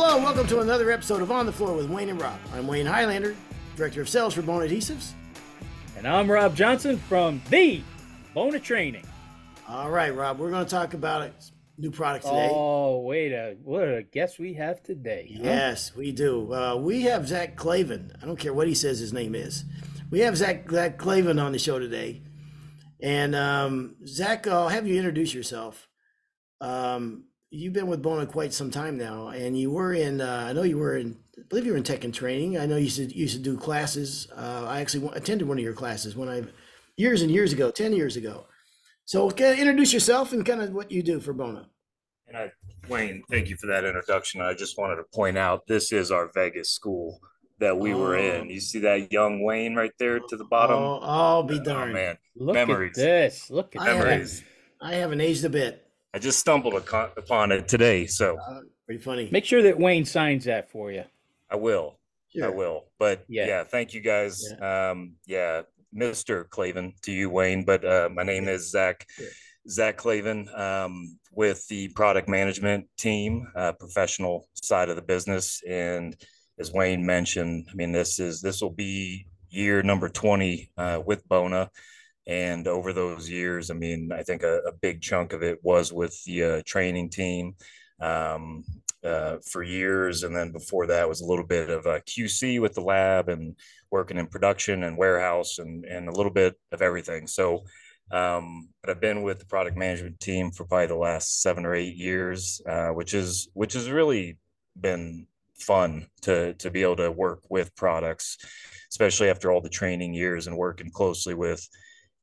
Hello, and welcome to another episode of On the Floor with Wayne and Rob. I'm Wayne Highlander, Director of Sales for Bona Adhesives. And I'm Rob Johnson from the Bona Training. All right, Rob, we're going to talk about a new product today. Oh, wait a what a guest we have today. huh? Yes, we do. Uh, we have Zack Clavin. I don't care what he says his name is. We have Zack, Zack Clavin on the show today. And um, Zack, I'll have you introduce yourself. Um, you've been with Bona quite some time now, and you were in, uh, I know you were in, I believe you were in tech and training. I know you used to, you used to do classes. Uh, I actually wa- attended one of your classes when I, years and years ago, 10 years ago. So kind of introduce yourself and kind of what you do for Bona. And I, Wayne, thank you for that introduction. I just wanted to point out this is our Vegas school that we were Oh. in. You see that young Wayne right there to the bottom? Oh, I'll be Oh, darned. man, Look Memories. at this. Look at I have- that. memories. I haven't aged a bit. I just stumbled upon it today, so Uh, pretty funny. Make sure that Wayne signs that for you. I will. I will. But Yeah. yeah, thank you guys. Um, yeah, Mr. Clavin to you, Wayne. But uh, my name is Zack. Sure. Zack Clavin um, with the product management team, uh, professional side of the business. And as Wayne mentioned, I mean, this is this will be year number 20 uh, with Bona. And over those years, I mean, I think a, a big chunk of it was with the uh, training team um, uh, for years. And then before that was a little bit of a QC with the lab and working in production and warehouse and, and a little bit of everything. So, um, but I've been with the product management team for probably the last seven or eight years, uh, which is, which has really been fun to, to be able to work with products, especially after all the training years and working closely with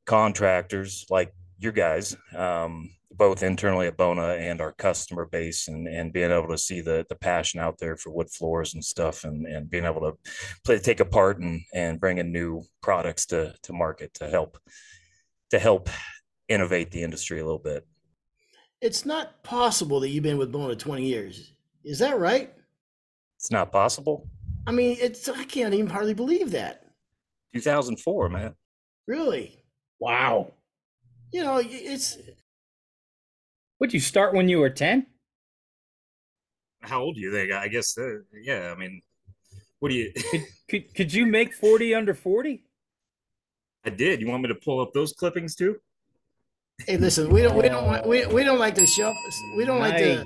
contractors like your guys, um, both internally at Bona and our customer base, and and being able to see the the passion out there for wood floors and stuff, and and being able to play take a part and and bring in new products to to market to help to help innovate the industry a little bit. It's not possible that you've been with Bona 20 years. Is that right? It's not possible. I mean, it's I can't even hardly believe that. 2004, man. Really? Wow. You know, it's Would you start when you were 10? How old do you think? I guess, uh, yeah. I mean, what do you? Could, could, could you make 40 under 40? I did. You want me to pull up those clippings too? hey, listen, we don't we don't want- we, we don't like to shelf we don't like to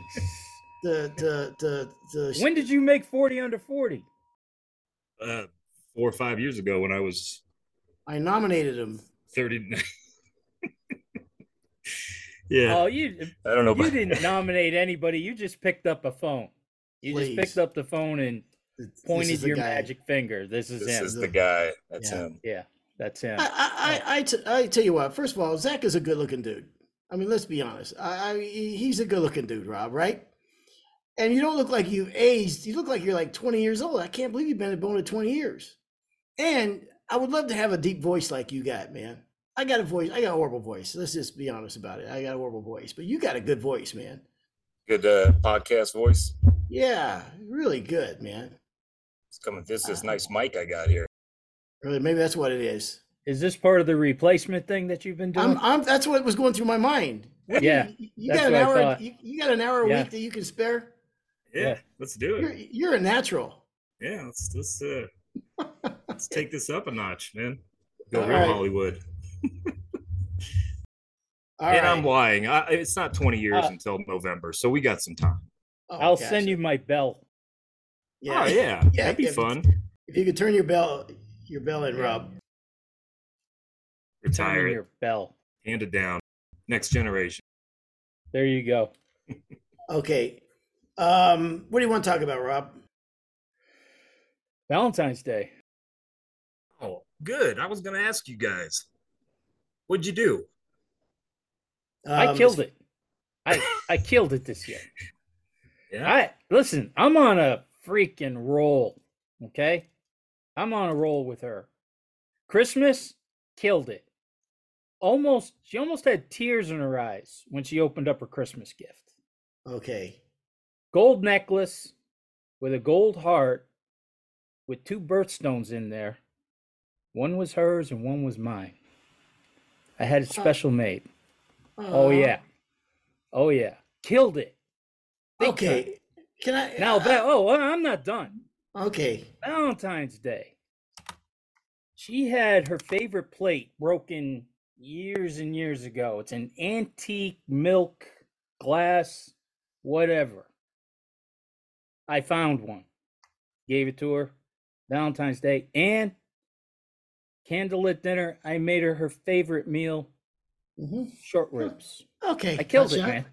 the the the, the When did you make 40 under 40? Uh, four or five years ago when I was I nominated him. 30. yeah. Oh, you I don't know. you About, didn't nominate anybody. You just picked up a phone. You Please. just picked up the phone and This pointed your magic finger. This is this him. This is the guy. That's Yeah. him. yeah, that's him. I I, I, I, t- I tell you what. First of all, Zach is a good looking dude. I mean, let's be honest. I, I he's a good looking dude, Rob. Right? And you don't look like you've aged. You look like you're like 20 years old. I can't believe you've been a bone Bona 20 years. And I would love to have a deep voice like you got, man. I got a voice. I got a horrible voice. Let's just be honest about it. I got a horrible voice, but you got a good voice, man. Good uh, podcast voice. Yeah, really good, man. It's coming. This is nice mic I got here. Really, maybe that's what it is. Is this part of the replacement thing that you've been doing? I'm, I'm. That's what was going through my mind. What Yeah, you, you that's got an what hour. thought. You, you got an hour a Yeah. week that you can spare. Yeah, Yeah. let's do You're it. you're a natural. Yeah, let's let's uh, let's take this up a notch, man. Go All real right. Hollywood. All and right. I'm lying. I, it's not 20 years Uh, until November, so we got some time. Oh, I'll gosh. send you my bell. Yeah, Oh yeah, Yeah, that'd be yeah, fun. If you could turn your bell, your bell in, Rob. Retire your bell. hand it down. Next generation. There you go. Okay. Um, what do you want to talk about, Rob? Valentine's Day. Good. I was gonna ask you guys. What'd you do? I Um, killed it. I I killed it this year. Yeah. I listen. I'm on a freaking roll. Okay, I'm on a roll with her. Christmas killed it. Almost, she almost had tears in her eyes when she opened up her Christmas gift. Okay. Gold necklace with a gold heart with two birthstones in there. One was hers and one was mine. I had it special made. Oh yeah. Oh yeah. Killed it. Okay. Can I Now, uh, that, oh, I'm not done. Okay. Valentine's Day. She had her favorite plate broken years and years ago. It's an antique milk glass, whatever. I found one, gave it to her, Valentine's Day, and candlelit dinner. I made her her favorite meal, Mhm. short ribs. Okay. I killed it, man.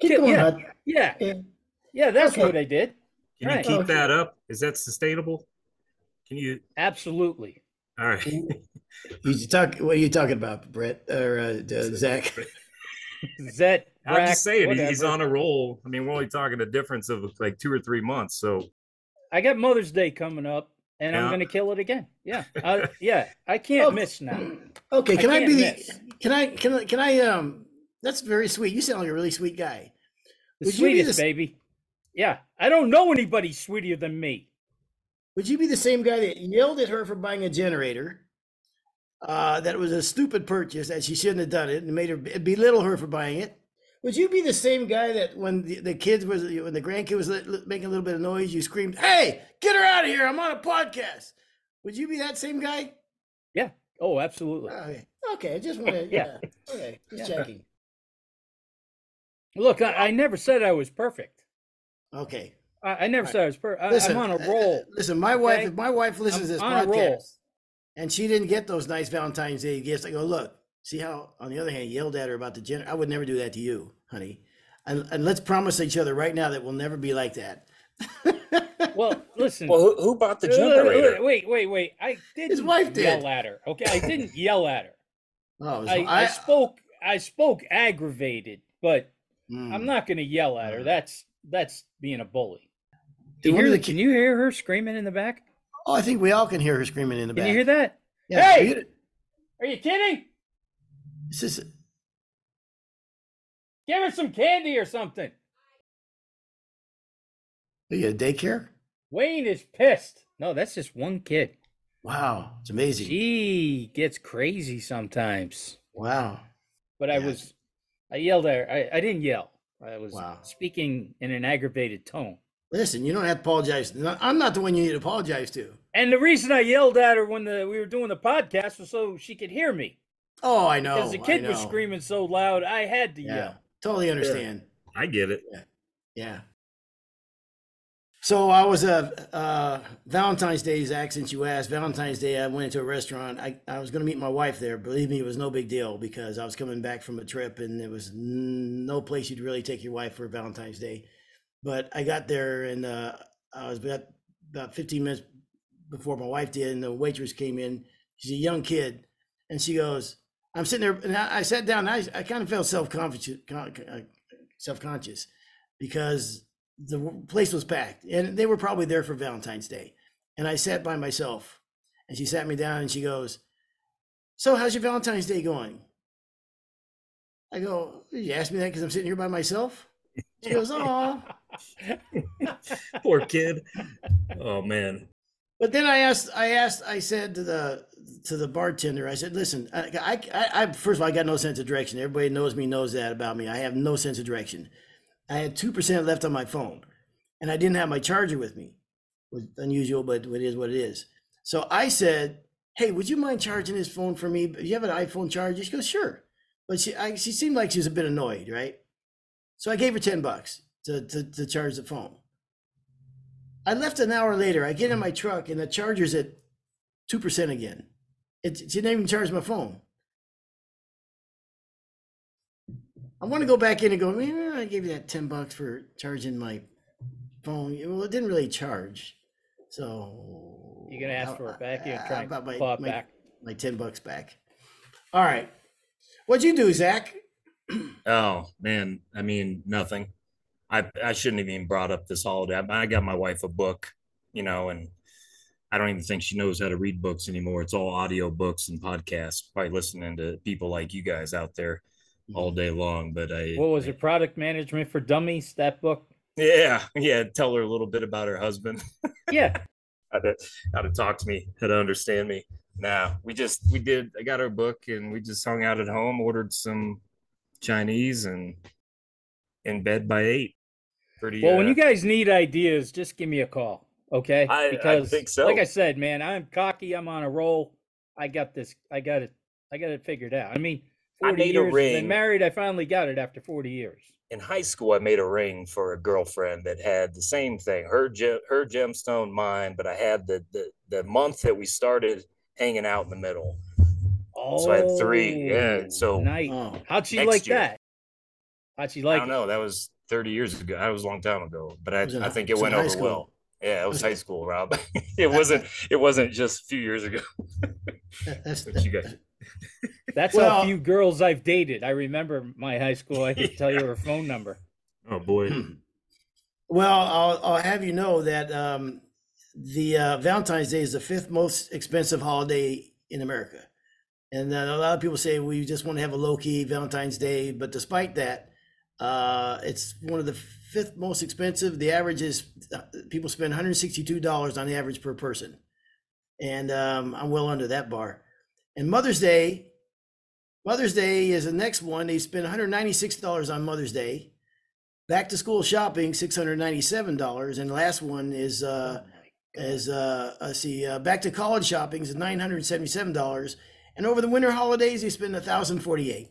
Keep Kill- going, yeah. bud. Yeah, Yeah. yeah, that's Okay. what I did. Can Right. you keep Okay. that up? Is that sustainable? Can you? Absolutely. All right. You talk. What are you talking about, Brett or uh, uh, Zack? Zet, I'm Brack, just saying he- he's on a roll. I mean, we're only talking a difference of like two or three months. So I got Mother's Day coming up, and I'm gonna kill it again. Yeah, I, yeah, I can't Oh. miss now. Okay. Can I, can't be? miss. The, can I? Can I? Can I? Um. That's very sweet. You sound like a really sweet guy. The Would you be sweetest the- baby. Yeah, I don't know anybody sweeter than me. Would you be the same guy that yelled at her for buying a generator? Uh, that it was a stupid purchase that she shouldn't have done it and made her belittle her for buying it. Would you be the same guy that when the, the kids was when the grandkid was making a little bit of noise, you screamed, "Hey, get her out of here! I'm on a podcast." Would you be that same guy? Yeah. Oh, absolutely. Okay, okay. I just want to, Yeah. yeah. Okay, just Yeah. checking. Look, I, I never said I was perfect. Okay. I, I never Right. said I was perfect. Listen, I'm on a uh, roll. Listen, my wife, if my wife listens to this podcast, and she didn't get those nice Valentine's Day gifts, I go, look, see how, on the other hand, yelled at her about the gender. I would never do that to you, honey. And, and let's promise each other right now that we'll never be like that. Well, listen. Well, who, who bought the generator? Wait, wait, wait. I didn't His wife did. yell at her. Okay, I didn't yell at her. oh, so I, I, spoke. I spoke aggravated, but mm. I'm not going to yell at her. Mm. That's that's being a bully. Did You hear the, the can you hear her screaming in the back? Oh, I think we all can hear her screaming in the Can back. Can you hear that? Yeah, Hey! you- Are you kidding? It's just, Give her some candy or something. are you at daycare? Wayne is pissed. No, that's just one kid. Wow, it's amazing. She gets crazy sometimes. Wow. But I was, I yelled at her. I, I didn't yell. I was Wow. speaking in an aggravated tone. Listen, you don't have to apologize. I'm not the one you need to apologize to. And the reason I yelled at her when the, we were doing the podcast was so she could hear me. Oh, I know. Because the kid was screaming so loud, I had to Yeah, yell. Totally understand. I get it. Yeah. So I was uh, uh, Valentine's Day, Zack. Since you asked, Valentine's Day, I went into a restaurant. I, I was going to meet my wife there. Believe me, it was no big deal because I was coming back from a trip, and there was n- no place you'd really take your wife for Valentine's Day. But I got there, and uh, I was about about 15 minutes before my wife did, and the waitress came in. She's a young kid, and she goes, "I'm sitting there," and I, I sat down. I I kind of felt self uh, conscious, self conscious, because the place was packed and they were probably there for Valentine's Day. And I sat by myself and she sat me down and she goes, So, how's your Valentine's Day going? I go, You asked me that because I'm sitting here by myself? She goes, Oh. Poor kid. Oh man. But then I asked, I asked, I said to the to the bartender, I said, "Listen, I, I, I, first of all, I got no sense of direction. Everybody knows me, knows that about me. I have no sense of direction. I had two percent left on my phone, and I didn't have my charger with me. It was unusual, but it is what it is. So I said, "Hey, would you mind charging this phone for me? Do you have an iPhone charger?" She goes, "Sure," but she, I, she seemed like she was a bit annoyed, right? So I gave her ten bucks to, to, to charge the phone. I left an hour later. I get in my truck and the charger's at two percent again. It, it didn't even charge my phone. I want to go back in and go. Man, I gave you that ten bucks for charging my phone. Well, it didn't really charge. So you're gonna ask for it back? You gonna try about my, claw it my, back? my ten bucks back. All right. What'd you do, Zack? Oh man. I mean, nothing. I I shouldn't have even brought up this holiday. I, I got my wife a book, you know, and I don't even think she knows how to read books anymore. It's all audio books and podcasts. Probably listening to people like you guys out there all day long. But I What was it? Product management for dummies? That book? Yeah, yeah. Tell her a little bit about her husband. Yeah. how to how to talk to me, how to understand me. Nah, we just we did. I got her book and we just hung out at home, ordered some Chinese, and in bed by eight. Pretty. Well, when uh, you guys need ideas, just give me a call, okay? I- I because, think so. like I said, man, I'm cocky. I'm on a roll. I got this. I got it. I got it figured out. I mean, I 40 made a years. ring. Been married. I finally got it after 40 years. in high school, I made a ring for a girlfriend that had the same thing. Her ge- her gemstone, mine, but I had the the the month that we started hanging out in the middle. Oh, So I had three, yeah, oh, so- nice. Oh, How'd she like year. that? How'd she like? I like don't it? know. That was 30 years ago. That was a long time ago, but I, I think it it was in went high over school. well. Yeah, it was high school, Rob. it wasn't. It wasn't just a few years ago. that's What you got? That's Well- how few girls I've dated. I remember my high school. I could tell you her phone number. oh boy. Well, I'll, I'll have you know that um, the uh, Valentine's Day is the fifth most expensive holiday in America. And uh, a lot of people say we just want to have a low key Valentine's Day, but despite that, uh, it's one of the fifth most expensive. The average is uh, people spend $162 on the average per person. And um, I'm well under that bar. And Mother's Day, Mother's Day is the next one. They spend $196 on Mother's Day. Back to school shopping, six hundred ninety-seven dollars, and the last one is uh, is uh, let's see, uh, back to college shopping is nine hundred seventy-seven dollars, and over the winter holidays they spend a thousand forty-eight.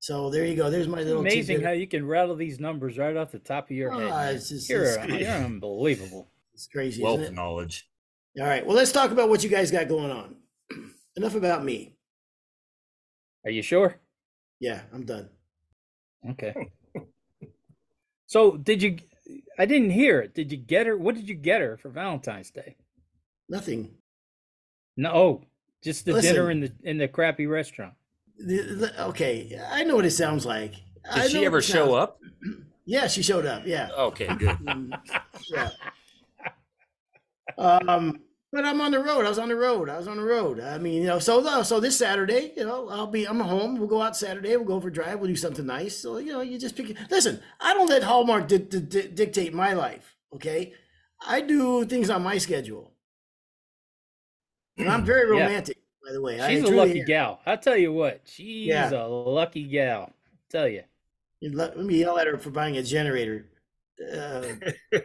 So there you go. There's my little Amazing tidbit. how you can rattle these numbers right off the top of your head. Ah, it's just- you're, it's- you're unbelievable. It's crazy, Wealth isn't of it? knowledge. All right. Well, let's talk about what you guys got going on. Enough about me. Are you sure? Yeah, I'm done. Okay. so did you? I didn't hear it. Did you get her? What did you get her for Valentine's Day? Nothing. No, oh, just the dinner in the in the crappy restaurant. Okay, I know what it sounds like. Did she ever show up? Yeah, she showed up. Yeah. Okay, good. Mm, yeah. Um, but I'm on the road. I was on the road. I was on the road. I mean, you know, so uh, so this Saturday, you know, I'll be I'm home. We'll go out Saturday. We'll go for a drive. We'll do something nice. So you know, you just pick. Listen, I don't let Hallmark di- di- di- dictate my life. Okay, I do things on my schedule. And I'm very romantic, by the way. She's a lucky am. gal. I'll tell you what. She's Yeah. a lucky gal. tell you. You Let, let me yell at her for buying a generator. Uh, Uh,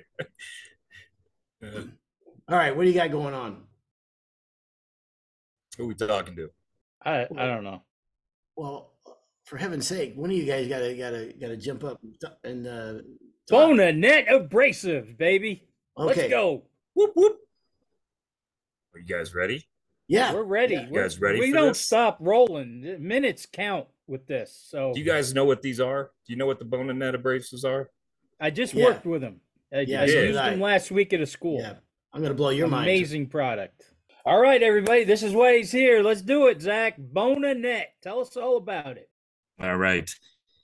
all right, what do you got going on? who we talking to? I I don't know. Well, for heaven's sake, one of you guys gotta gotta gotta jump up and, t- and uh, talk. Bona net abrasive, baby. Okay. Let's go. Whoop whoop. Are you guys ready? Yeah, We're ready. Yeah. You guys ready We for don't this? stop rolling. Minutes count with this. So Do you guys know what these are? Do you know what the Bona net abrasives are? I just Yeah. worked with them. I, Yeah, I so did used I. them last week at a school. yeah. I'm gonna blow your mind. Amazing product. All right, everybody. This is Ways here. Let's do it, Zach. Bona net. Tell us all about it. All right.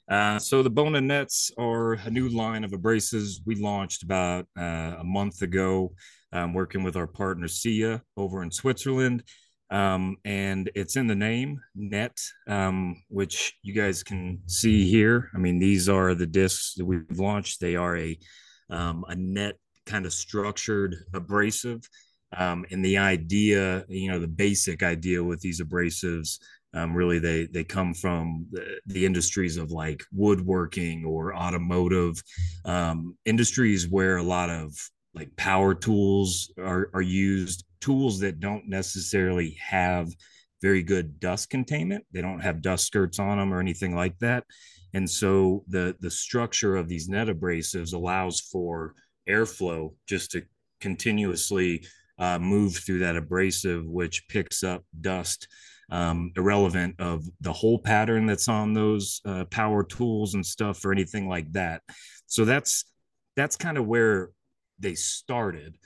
Uh, so the Bona Nets are a new line of abrasives we launched about uh, a month ago, um, working with our partner Sia over in Switzerland. Um, and it's in the name net, um, which you guys can see here. I mean, these are the discs that we've launched. They are a um, a net kind of structured abrasive. Um, and the idea, you know, the basic idea with these abrasives um, really they they come from the, the industries of like woodworking or automotive um, industries where a lot of like power tools are, are used tools that don't necessarily have very good dust containment they don't have dust skirts on them or anything like that and so the the structure of these net abrasives allows for airflow just to continuously uh, move through that abrasive which picks up dust um, irrelevant of the whole pattern that's on those uh, power tools and stuff or anything like that. So that's that's kind of where they started.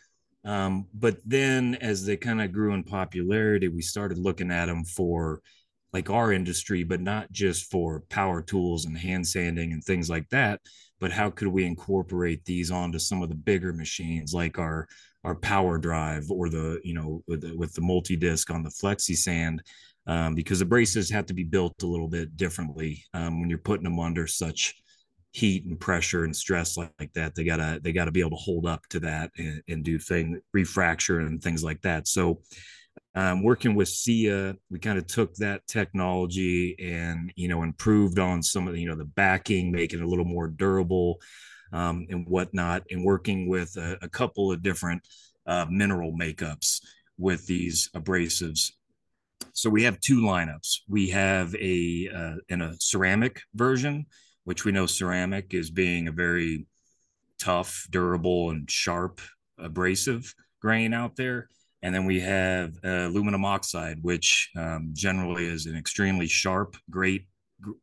Um, but then as they kind of grew in popularity, we started looking at them for like our industry, but not just for power tools and hand sanding and things like that. But how could we incorporate these onto some of the bigger machines like our our power drive or the you know with the, with the multi disc on the FlexiSand um, because the abrasives have to be built a little bit differently um, when you're putting them under such heat and pressure and stress like, like that they gotta they gotta be able to hold up to that and, and do thing refracture and things like that so um, working with sia we kind of took that technology and you know improved on some of the you know the backing making it a little more durable um, and whatnot, and working with a, a couple of different uh, mineral makeups with these abrasives. So we have two lineups. We have a uh, in a ceramic version, which we know ceramic is being a very tough, durable, and sharp abrasive grain out there. And then we have uh, aluminum oxide, which um, generally is an extremely sharp, great,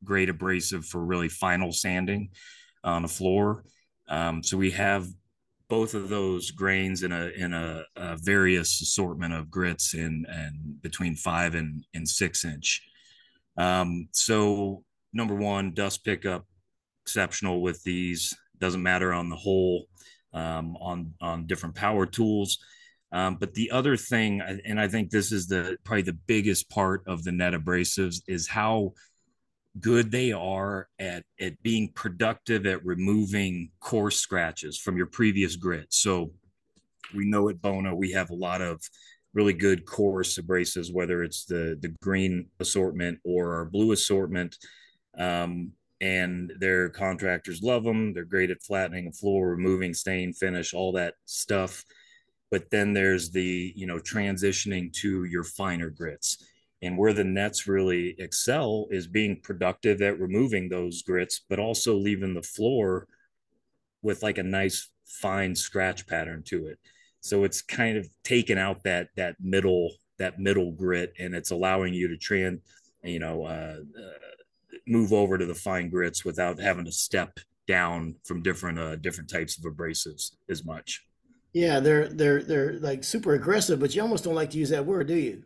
great abrasive for really final sanding on the floor. Um, so we have both of those grains in a in a, a various assortment of grits in and between five and, and six inch. Um, so number one, dust pickup exceptional with these. Doesn't matter on the whole um, on on different power tools. Um, but the other thing, and I think this is the probably the biggest part of the net abrasives, is how good they are at at being productive at removing coarse scratches from your previous grit. So we know at Bona we have a lot of really good coarse abrasives, whether it's the the green assortment or our blue assortment. Um, and their contractors love them. They're great at flattening a floor, removing stain, finish, all that stuff. But then there's the you know transitioning to your finer grits and where the nets really excel is being productive at removing those grits, but also leaving the floor with like a nice fine scratch pattern to it. So it's kind of taken out that that middle that middle grit, and it's allowing you to trans, you know, uh, uh, move over to the fine grits without having to step down from different uh, different types of abrasives as much. Yeah, they're they're they're like super aggressive, but you almost don't like to use that word, do you?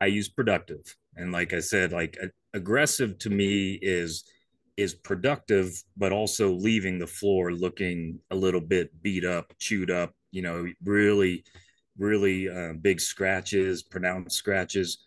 I use productive. And like I said, like aggressive to me is is productive, but also leaving the floor looking a little bit beat up, chewed up, you know, really, really uh, big scratches, pronounced scratches.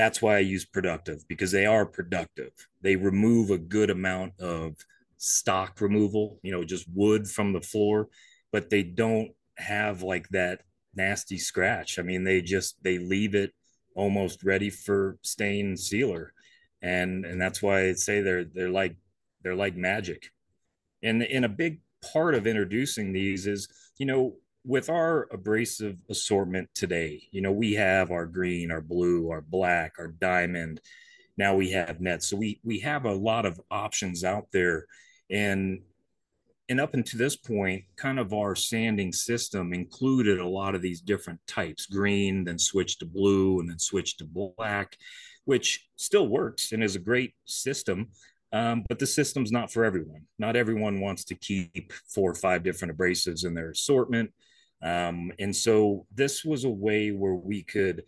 That's why I use productive because they are productive. They remove a good amount of stock removal, you know, just wood from the floor, but they don't have like that nasty scratch. I mean, they just they leave it almost ready for stain sealer and and that's why i say they're they're like they're like magic and in a big part of introducing these is you know with our abrasive assortment today you know we have our green our blue our black our diamond now we have net so we we have a lot of options out there and and up until this point, kind of our sanding system included a lot of these different types green, then switch to blue, and then switch to black, which still works and is a great system. Um, but the system's not for everyone. Not everyone wants to keep four or five different abrasives in their assortment. Um, and so this was a way where we could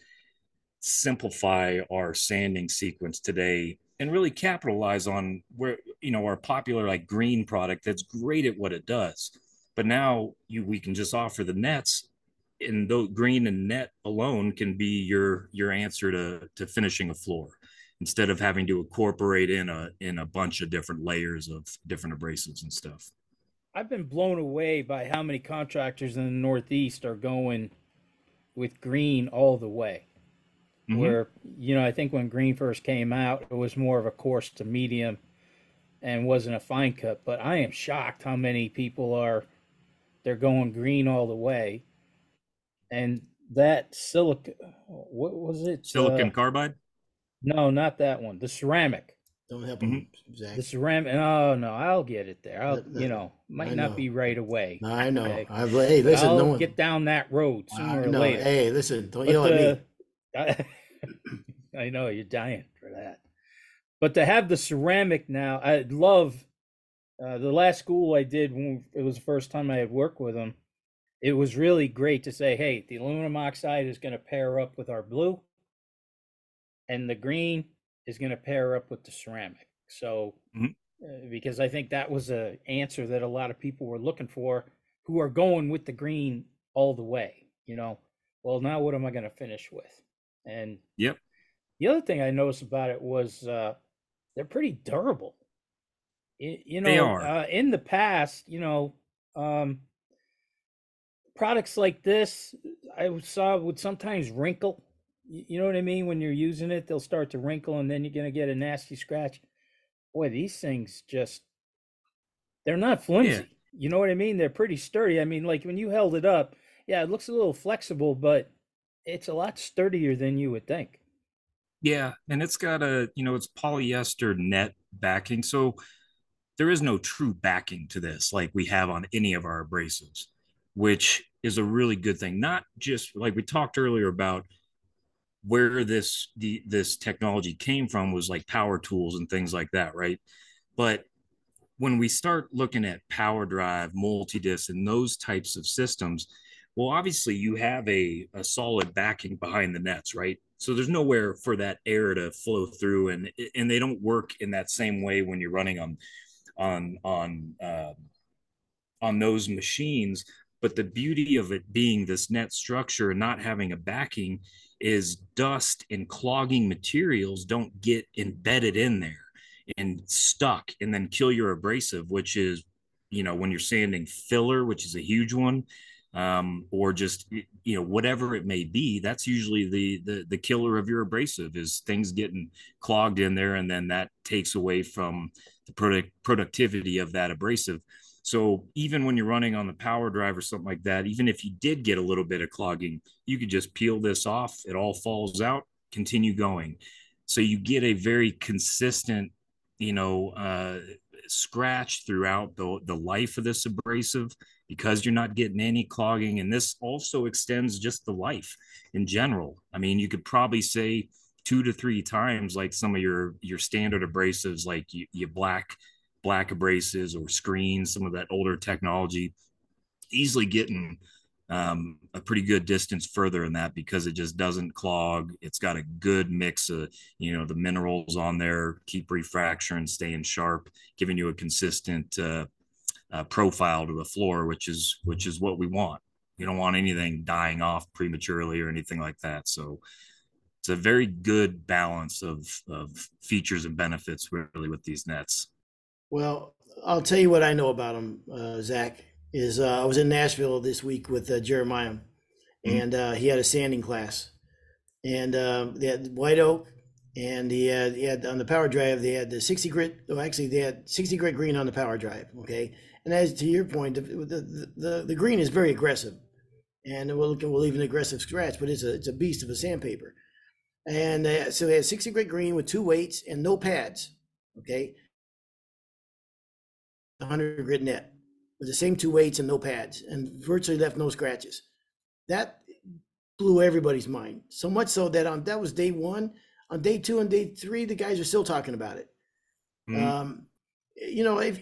simplify our sanding sequence today and really capitalize on where you know our popular like green product that's great at what it does. But now you we can just offer the nets and the green and net alone can be your your answer to to finishing a floor instead of having to incorporate in a in a bunch of different layers of different abrasives and stuff i've been blown away by how many contractors in the northeast are going with green all the way. Mm-hmm. where you know I think when green first came out, it was more of a coarse to medium, and wasn't a fine cut. But I am shocked how many people are they're going green all the way, and that silicon what was it? Silicon uh, carbide? No not that one. The ceramic don't help mm-hmm. him Zack. the ceramic oh no i'll get it there i'll you know might not be right away i know okay? I, hey listen I'll no one, get down that road sooner or later hey listen don't yell at me I, I know you're dying for that. But to have the ceramic now, I love uh, the last school I did when it was the first time I had worked with them. It was really great to say, hey, the aluminum oxide is going to pair up with our blue, and the green is going to pair up with the ceramic. So, mm-hmm. uh, because I think that was a answer that a lot of people were looking for, who are going with the green all the way. You know, well, now what am I going to finish with? And yep. The other thing I noticed about it was uh, they're pretty durable. You, know, uh, in the past, you know, um, products like this, I saw would sometimes wrinkle. You know what I mean? When you're using it, they'll start to wrinkle, and then you're gonna get a nasty scratch. Boy, these things just—they're not flimsy. You know what I mean? They're pretty sturdy. I mean, like when you held it up, yeah, it looks a little flexible, but it's a lot sturdier than you would think. Yeah, and it's got a, you know, it's polyester net backing. So there is no true backing to this like we have on any of our abrasives, which is a really good thing. Not just like we talked earlier about where this the this technology came from was like power tools and things like that, right? But when we start looking at power drive, multi-disc, and those types of systems, well, obviously you have a, a solid backing behind the nets, right? So there's nowhere for that air to flow through, and and they don't work in that same way when you're running on on on uh, on those machines. But the beauty of it being this net structure and not having a backing is dust and clogging materials don't get embedded in there and stuck and then kill your abrasive, which is, you know, when you're sanding filler, which is a huge one, um, or just you know whatever it may be. That's usually the the the killer of your abrasive is things getting clogged in there, and then that takes away from the product productivity of that abrasive. So even when you're running on the power drive or something like that, even if you did get a little bit of clogging, you could just peel this off. It all falls out, continue going. So you get a very consistent, you know, uh, scratch throughout the, the life of this abrasive because you're not getting any clogging. And this also extends just the life in general. I mean, you could probably say two to three times like some of your your standard abrasives, like you, you black black abrasives or screens, some of that older technology, easily getting um, a pretty good distance further in that because it just doesn't clog. It's got a good mix of, you know, the minerals on there, keep refracture staying sharp, giving you a consistent uh, uh, profile to the floor, which is which is what we want. You don't want anything dying off prematurely or anything like that. So it's a very good balance of of features and benefits really with these nets. Well, I'll tell you what I know about them, uh, Zack. Is uh, I was in Nashville this week with uh, Jeremiah, mm-hmm. and uh, he had a sanding class, and um, they had white oak, and he had, he had on the power drive they had the 60 grit. Oh, actually, they had 60 grit green on the power drive. Okay, and as to your point, the the, the, the green is very aggressive, and we'll we'll leave an aggressive scratch, but it's a it's a beast of a sandpaper. And uh, so they had 60 grit green with two weights and no pads. Okay, 100 grit net with the same two weights and no pads and virtually left no scratches. That blew everybody's mind. So much so that on that was day one. On day two and day three, the guys are still talking about it. Mm-hmm. Um, you know, if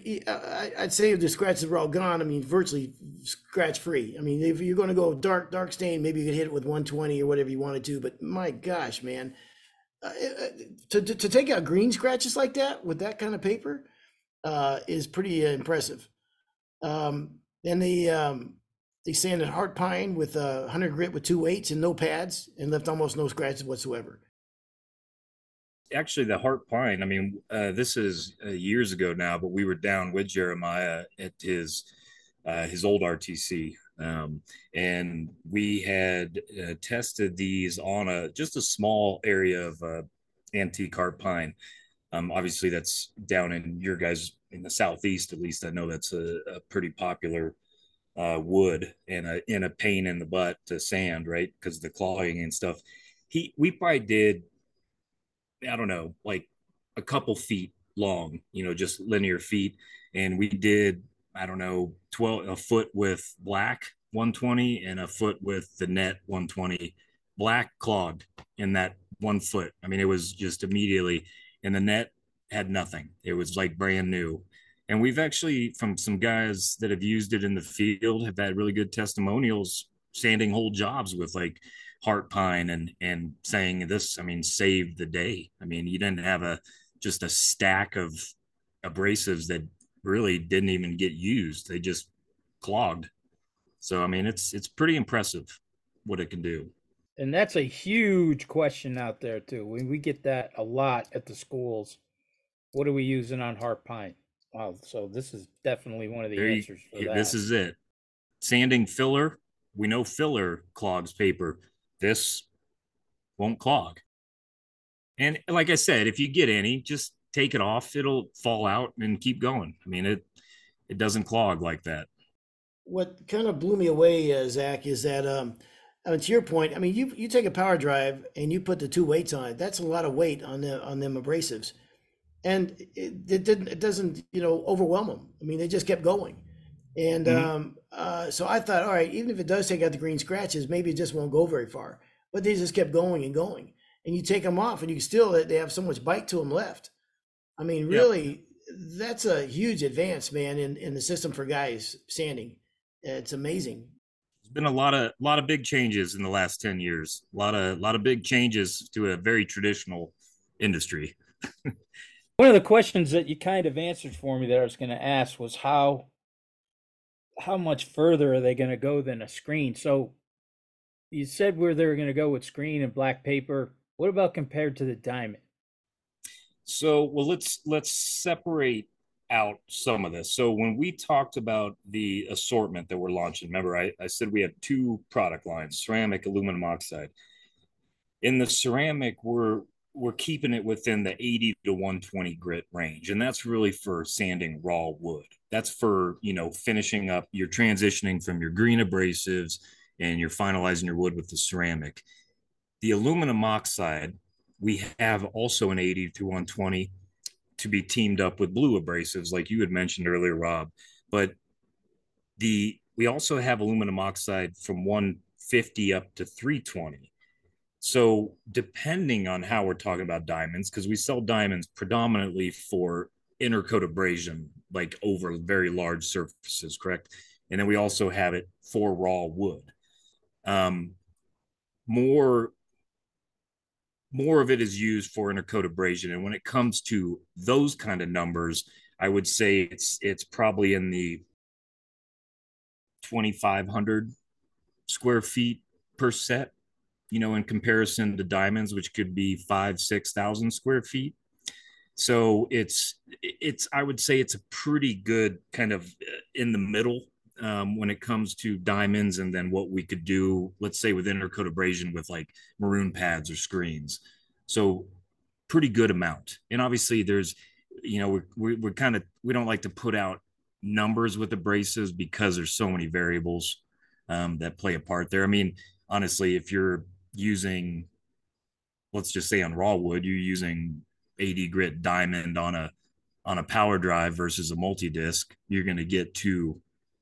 I'd say if the scratches were all gone, I mean, virtually scratch free. I mean, if you're going to go dark, dark stain, maybe you could hit it with 120 or whatever you wanted to. But my gosh, man, uh, uh to, to, to take out green scratches like that with that kind of paper, uh, is pretty impressive. Um, and they um, they sanded heart pine with uh, hundred grit with two weights and no pads, and left almost no scratches whatsoever. Actually, the heart pine. I mean, uh, this is uh, years ago now, but we were down with Jeremiah at his uh, his old RTC, um, and we had uh, tested these on a just a small area of uh, antique heart pine um, obviously, that's down in your guys in the southeast. At least I know that's a, a pretty popular uh, wood and a in a pain in the butt to sand, right? Because the clogging and stuff. He we probably did, I don't know, like a couple feet long, you know, just linear feet, and we did I don't know, twelve a foot with black 120 and a foot with the net 120 black clogged in that one foot. I mean, it was just immediately and the net had nothing. It was like brand new. And we've actually, from some guys that have used it in the field, have had really good testimonials, sanding whole jobs with like heart pine and and saying this. I mean, saved the day. I mean, you didn't have a just a stack of abrasives that really didn't even get used. They just clogged. So I mean, it's it's pretty impressive what it can do. And that's a huge question out there too. We we get that a lot at the schools. What are we using on heart pine? Wow, so this is definitely one of the there answers for that. This is it. Sanding filler. We know filler clogs paper. This won't clog. And like I said, if you get any, just take it off. It'll fall out and keep going. I mean, it it doesn't clog like that. What kind of blew me away, uh, Zack, is that um, I mean, to your point, I mean, you you take a power drive and you put the two weights on it. That's a lot of weight on the on them abrasives, and it, it didn't it doesn't you know overwhelm them. I mean, they just kept going, and Mhm. um, uh, so I thought, all right, even if it does take out the green scratches, maybe it just won't go very far. But they just kept going and going, and you take them off, and you still they have so much bite to them left. I mean, Yep. really, that's a huge advance, man, in in the system for guys sanding. It's amazing. Been a lot of lot of big changes in the last 10 years. A lot of lot of big changes to a very traditional industry. One of the questions that you kind of answered for me that I was going to ask was how how much further are they going to go than a screen? So you said where they were going to go with screen and black paper. What about compared to the diamond? So, well, let's let's separate out some of this. So, when we talked about the assortment that we're launching, remember I, I said we have two product lines: ceramic, aluminum oxide. In the ceramic, we're we're keeping it within the 80 to 120 grit range, and that's really for sanding raw wood. That's for you know finishing up. You're transitioning from your green abrasives, and you're finalizing your wood with the ceramic. The aluminum oxide we have also an 80 to 120 to be teamed up with blue abrasives like you had mentioned earlier rob. But the we also have aluminum oxide from 150 up to 320 so depending on how we're talking about diamonds because we sell diamonds predominantly for intercoat abrasion like over very large surfaces correct? And then we also have it for raw wood. Um, more more of it is used for intercoat abrasion. And when it comes to those kind of numbers, I would say it's it's probably in the 2,500 square feet per set, you know, in comparison to diamonds, which could be five, 6,000 square feet. So it's, it's, I would say it's a pretty good kind of uh, in the middle um, when it comes to diamonds and then what we could do, let's say with intercoat abrasion with like maroon pads or screens. So pretty good amount. And obviously there's, you know, we're, we're, we're kind of, we don't like to put out numbers with abrasives because there's so many variables um, that play a part there. I mean, honestly, if you're using, let's just say on raw wood, you're using 80 grit diamond on a, on a power drive versus a multi-disc, you're going to get two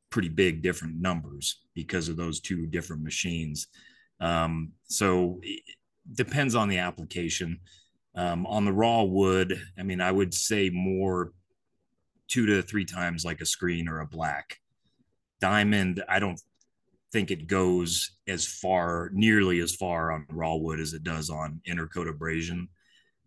pretty big different numbers because of those two different machines. Um, so it depends on the application. Um, on the raw wood, I mean, I would say more two to three times like a screen or a black. Diamond, I don't think it goes as far, nearly as far on raw wood as it does on intercoat abrasion.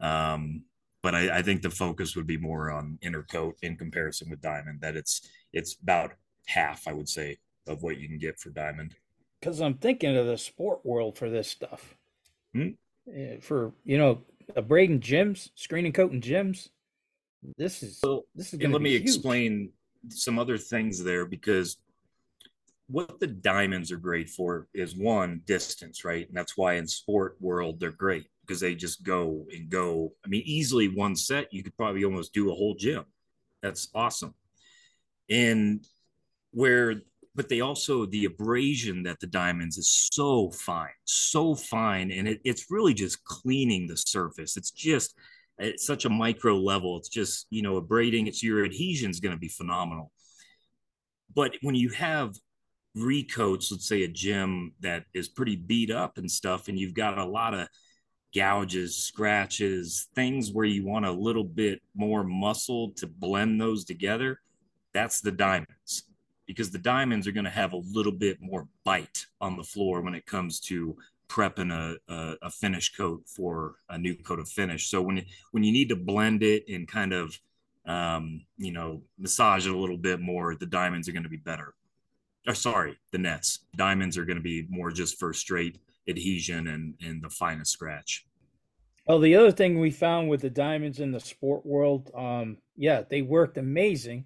Um, but I, I think the focus would be more on intercoat in comparison with diamond. That it's it's about half, I would say, of what you can get for diamond. Because I'm thinking of the sport world for this stuff. Hmm. Eh, For you know, abrading gyms, screening coating gyms. This is So, this is and let me huge. explain some other things there because what the diamonds are great for is one distance, right? And that's why in sport world they're great because they just go and go. I mean, easily one set you could probably almost do a whole gym. That's awesome. And where but they also the abrasion that the diamonds is so fine so fine. And it, it's really just cleaning the surface. It's just at such a micro level it's just you know abrading it's your adhesion is going to be phenomenal. But when you have recoats let's say a gym that is pretty beat up and stuff and you've got a lot of gouges scratches things where you want a little bit more muscle to blend those together that's the diamonds because the diamonds are going to have a little bit more bite on the floor when it comes to prepping a, a, a finish coat for a new coat of finish. So when when you need to blend it and kind of um, you know massage it a little bit more, the diamonds are going to be better. Or sorry, the nets diamonds are going to be more just for straight adhesion and and the finest scratch. Oh, the other thing we found with the diamonds in the sport world, um, yeah, they worked amazing.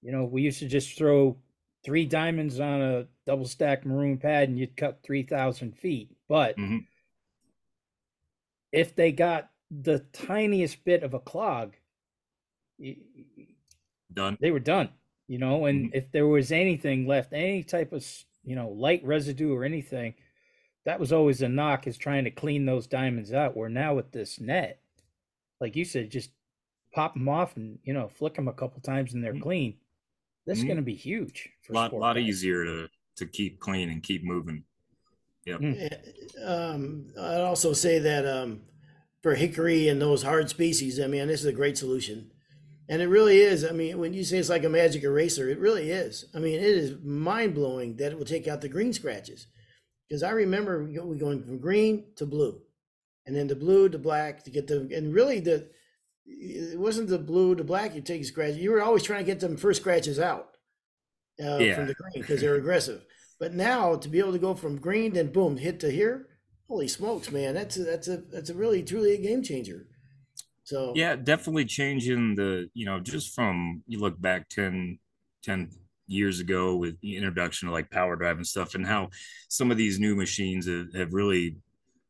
You know, we used to just throw three diamonds on a double stack maroon pad and you'd cut 3,000 feet. But Mhm. if they got the tiniest bit of a clog, Done. they were done. you know, and Mm-hmm. if there was anything left, any type of, you know, light residue or anything, that was always a knock is trying to clean those diamonds out. Where now with this net, like you said, just pop them off and, you know, flick them a couple times and they're Mhm. clean. This is Mhm. going to be huge. For lot lot guys. easier to to keep clean and keep moving. Um, I'd also say that um, for hickory and those hard species, I mean, this is a great solution. And it really is. I mean, when you say it's like a magic eraser, it really is. I mean, it is mind blowing that it will take out the green scratches. Because I remember we go- we going from green to blue, and then the blue to black to get the, and really the, it wasn't the blue to black you take scratch. You were always trying to get them first scratches out uh, Yeah. from the green because they're aggressive. But now to be able to go from green, then boom, hit to here, holy smokes, man, that's a, that's a that's a really truly a game changer. So Yeah, definitely changing the, you know, just from you look back 10, 10 years ago with the introduction of like PowerDrive and stuff and how some of these new machines have, have really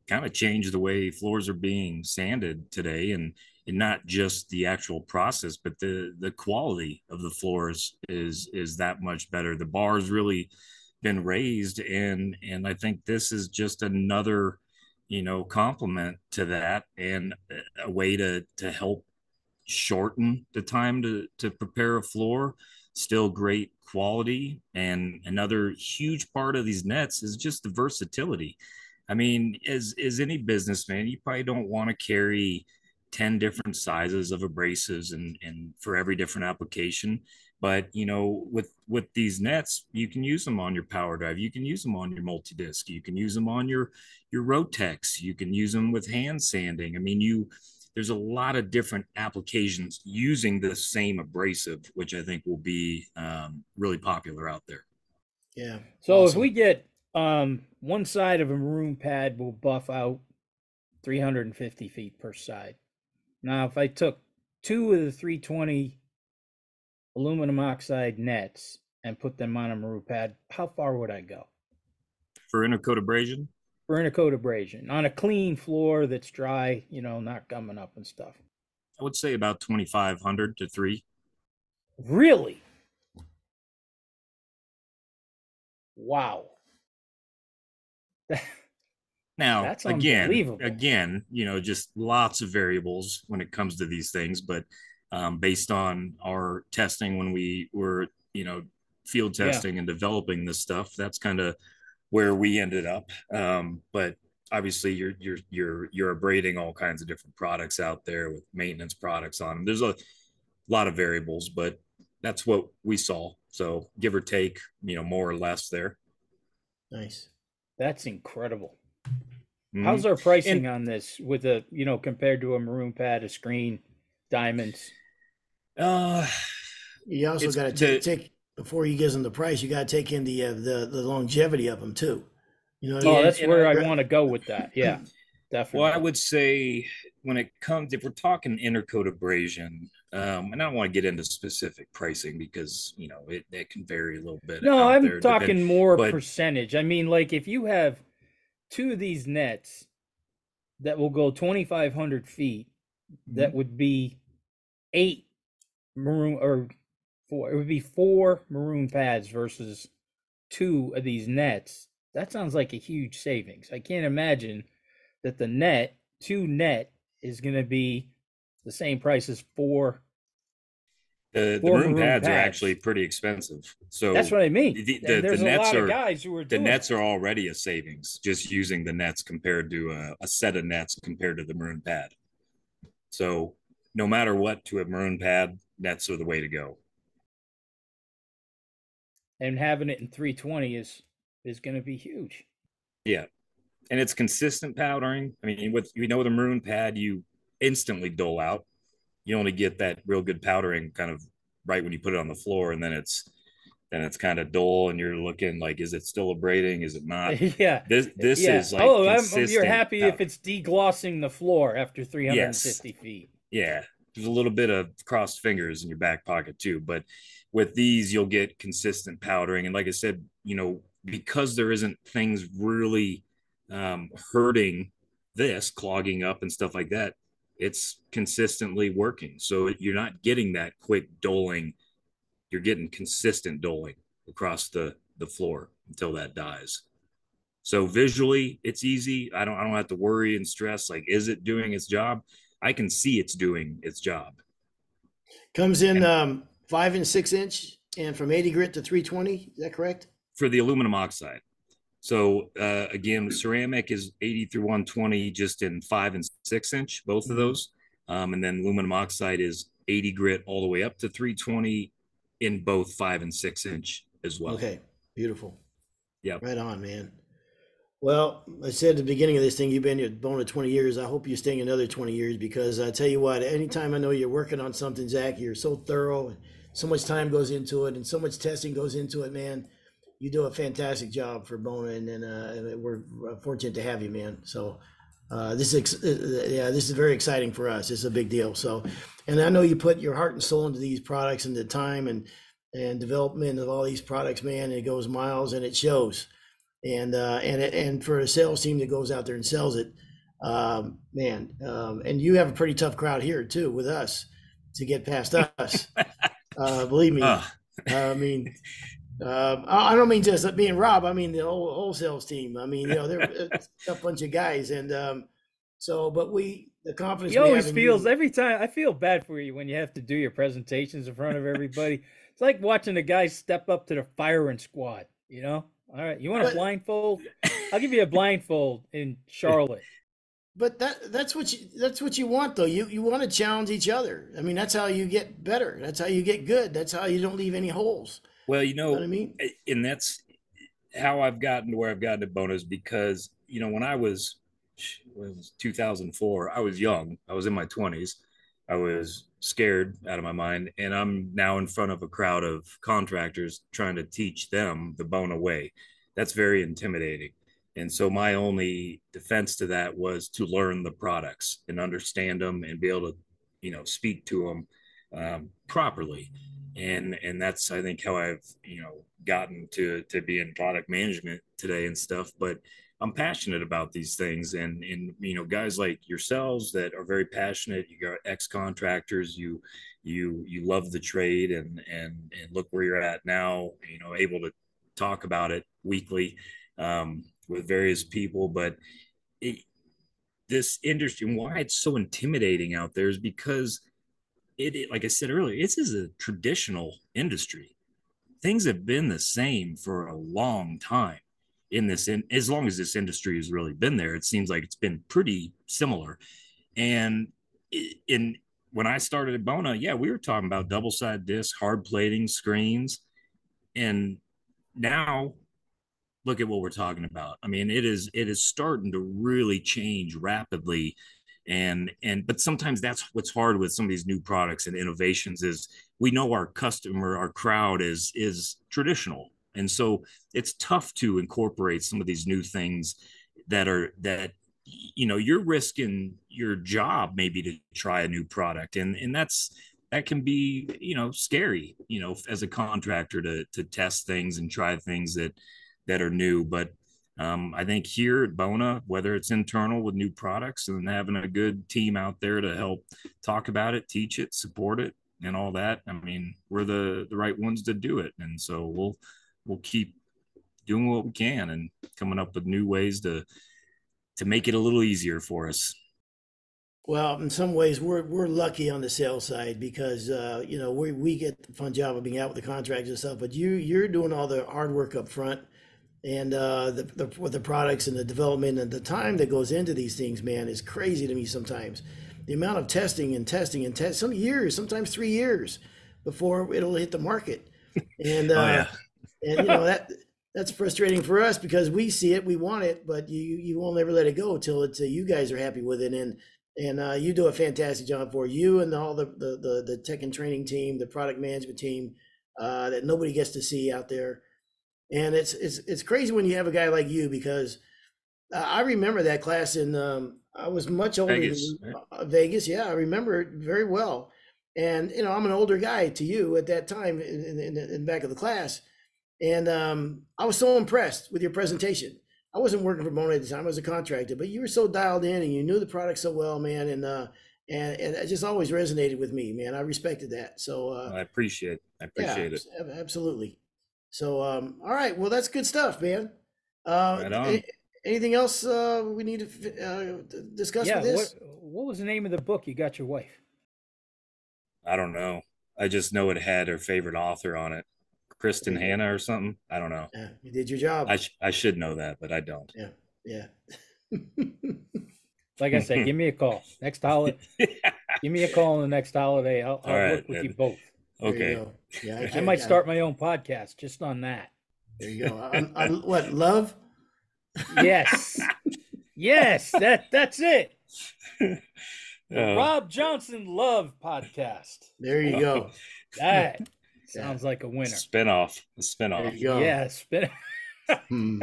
kind of changed the way floors are being sanded today and and not just the actual process but the the quality of the floors is is that much better. The bar's really been raised and and i think this is just another you know complement to that and a way to to help shorten the time to to prepare a floor. Still great quality and another huge part of these nets is just the versatility. I mean as as any businessman you probably don't want to carry 10 different sizes of abrasives and and for every different application but you know with with these nets you can use them on your PowerDrive you can use them on your multi-disc you can use them on your your Rotex you can use them with hand sanding i mean you there's a lot of different applications using the same abrasive which i think will be um, really popular out there yeah. So if we get um one side of a maroon pad will buff out 350 feet per side. Now if I took two of the 320 aluminum oxide nets and put them on a maroon pad, how far would I go? for intercoat abrasion For intercoat abrasion on a clean floor that's dry, you know, not gumming up and stuff. i would say about 2500 to 3 Really? Wow. Now, That's again, unbelievable. again, you know, just lots of variables when it comes to these things, but um, based on our testing when we were, you know, field Yeah. testing and developing this stuff, that's kind of where we ended up. Um, but obviously, you're you're you're you're abrading all kinds of different products out there with maintenance products on them. There's a lot of variables, but that's what we saw. So give or take, you know, more or less there. nice. That's incredible. Mhm. How's our pricing on this with a, you know, compared to a maroon pad, a screen, diamonds? uh You also got to the- take, take before you gives them the price. You got to take in the uh, the the longevity of them too. You know, what I Oh, mean? that's And where I re- want to go with that. Yeah, definitely. Well, I would say when it comes, if we're talking intercoat abrasion, um, and I don't want to get into specific pricing because you know it, it can vary a little bit. no, I'm there, talking depend- more but- percentage. I mean, like if you have two of these nets that will go 2,500 feet, Mm-hmm. that would be eight maroon or four. It would be four maroon pads versus two of these nets. That sounds like a huge savings. I can't imagine that the net, two net, is going to be the same price as four. The, the maroon maroon pads, are actually pretty expensive. So That's what I mean. the- the- the nets lot are- of guys who are the nets are already a savings just using the nets compared to a, a set of nets compared to the maroon pad. So no matter what, to a maroon pad, nets are the way to go. and having it in 320 is is going to be huge. Yeah. And it's consistent powdering. I mean, with you know, the maroon pad, you instantly dole out. You only get that real good powdering kind of right when you put it on the floor, and then it's then it's kind of dull, and you're looking like, is it still abrading? Is it not? yeah. This this yeah. is like oh, I'm, you're happy if it's deglossing the floor after 350 feet. yeah. There's a little bit of crossed fingers in your back pocket too, but with these you'll get consistent powdering, and like I said, you know, because there isn't things really um, hurting this, clogging up and stuff like that, it's consistently working. So you're not getting that quick doling you're getting consistent doling across the the floor until that dies. So visually, it's easy. I don't I don't have to worry and stress like is it doing its job? I can see it's doing its job. Comes in um, five and six inch, and from 80 grit to 320. Is that correct? For the aluminum oxide. So uh, again, ceramic is 80 through 120, just in five and six inch, both of Mhm. those. Um, and then aluminum oxide is 80 grit all the way up to 320 in both five and six inch as well. Okay, beautiful. Yeah, Right on, man. Well, I said at the beginning of this thing, you've been here Bona 20 years. I hope you're staying another 20 years because I tell you what, anytime I know you're working on something, Zack, you're so thorough and so much time goes into it and so much testing goes into it, man. You do a fantastic job for Bona, and, uh, we're fortunate to have you, man. So uh, this is uh, yeah, this is very exciting for us. It's a big deal. So, and I know you put your heart and soul into these products and the time and and development of all these products, man. And it goes miles, and it shows. And uh, and it, and for a sales team that goes out there and sells it, um, man. Um, and you have a pretty tough crowd here too with us to get past us. uh, believe me. I mean, um, I don't mean just being Rob. I mean the whole, whole sales team. I mean, you know, they're a bunch of guys, and um, so, but we the confidence. He always feels you- every time. I feel bad for you when you have to do your presentations in front of everybody. it's like watching a guy step up to the firing squad. You know. All right, you want a blindfold? I'll give you a blindfold in Charlotte. But that that's what you that's what you want though. You you want to challenge each other. I mean, that's how you get better. That's how you get good. That's how you don't leave any holes. Well, you You know know, what I mean? and that's how I've gotten to where I've gotten to bonus because you know when I was it was 2004, I was young. I was in my 20s. I was scared out of my mind, and I'm now in front of a crowd of contractors trying to teach them the Bona way. That's very intimidating. And so my only defense to that was to learn the products and understand them and be able to, you know, speak to them um, properly and and that's i think how i've you know gotten to to be in product management today and stuff. But i'm passionate about these things. And and you know guys like yourselves that are very passionate you got ex contractors you you you love the trade and and and look where you're at now you know able to talk about it weekly um, with various people. But it, this industry and why it's so intimidating out there is because it, it like I said earlier, this is a traditional industry. Things have been the same for a long time in this in as long as this industry has really been there, it seems like it's been pretty similar. And in when I started at Bona, yeah, we were talking about double side disc, hard plating, screens, and now look at what we're talking about. I mean, it is it is starting to really change rapidly and and but sometimes that's what's hard with some of these new products and innovations is we know our customer our crowd is is traditional. And so it's tough to incorporate some of these new things that are that you know you're risking your job maybe to try a new product. And and that's that can be you know scary you know as a contractor to to test things and try things that that are new. But um, I think here at Bona, whether it's internal with new products and having a good team out there to help talk about it, teach it, support it, and all that, I mean, we're the the right ones to do it, and so we'll we'll keep doing what we can and coming up with new ways to to make it a little easier for us. Well, in some ways, we're we're lucky on the sales side because uh, you know we we get the fun job of being out with the contracts and stuff, but you you're doing all the hard work up front and uh, the, the with the products and the development and the time that goes into these things, man, is crazy to me sometimes. The amount of testing and testing and test some years, sometimes three years before it'll hit the market, and uh, oh yeah, and you know that that's frustrating for us because we see it, we want it, but you you won't ever let it go till it's uh, you guys are happy with it, and and uh, you do a fantastic job for you and all the the the, the tech and training team, the product management team uh, that nobody gets to see out there, and it's it's it's crazy when you have a guy like you because I remember that class in um, I was much older Vegas, than right? uh, Vegas, yeah, I remember it very well, and you know I'm an older guy to you at that time in in, in, the back of the class. And um, I was so impressed with your presentation. I wasn't working for Bona at the time; I was a contractor. But you were so dialed in, and you knew the product so well, man. And uh, and, and it just always resonated with me, man. I respected that. So uh, I appreciate. I yeah, appreciate it. absolutely. So um, all right, well that's good stuff, man. Uh, Right a- anything else uh, we need to fi- uh, discuss Yeah. with What this? What was the name of the book you got your wife? I don't know. I just know it had her favorite author on it, Kristin Mhm. Hannah or something. I don't know. Yeah, you did your job. I sh- I should know that, but I don't. yeah. Yeah. like I said, give me a call next holiday. give me a call on the next holiday. I'll, I'll All right, work with you both. There you okay. Yeah, I can't- might yeah, start my own podcast just on that. There you go. On, on what love? Yes. yes, that that's it. The Uh, Rob Johnson Love Podcast. There you go. That sounds like a winner. spinoff. A There spinoff. you go. Yeah, spin. Hmm.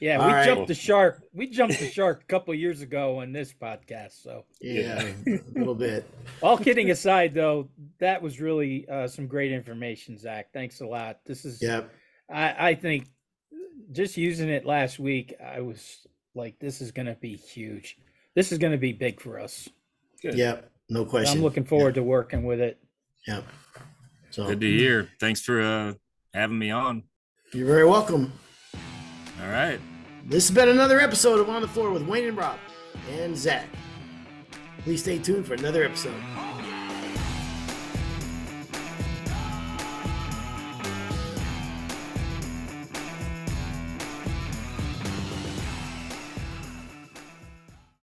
Yeah, All we right. jumped the shark. We jumped the shark a couple years ago on this podcast. So, Yeah, a little bit. all kidding aside, though, that was really uh, some great information, Zack. Thanks a lot. This is, Yep. I, I think, just using it last week, I was like, this is going to be huge. This is going to be big for us. Good. Yep. No question. I'm looking forward to working with it. Yep. So Good to hear. Thanks for uh, having me on. you're very welcome. All right. This has been another episode of On the Floor with Wayne and Rob and Zack. Please stay tuned for another episode.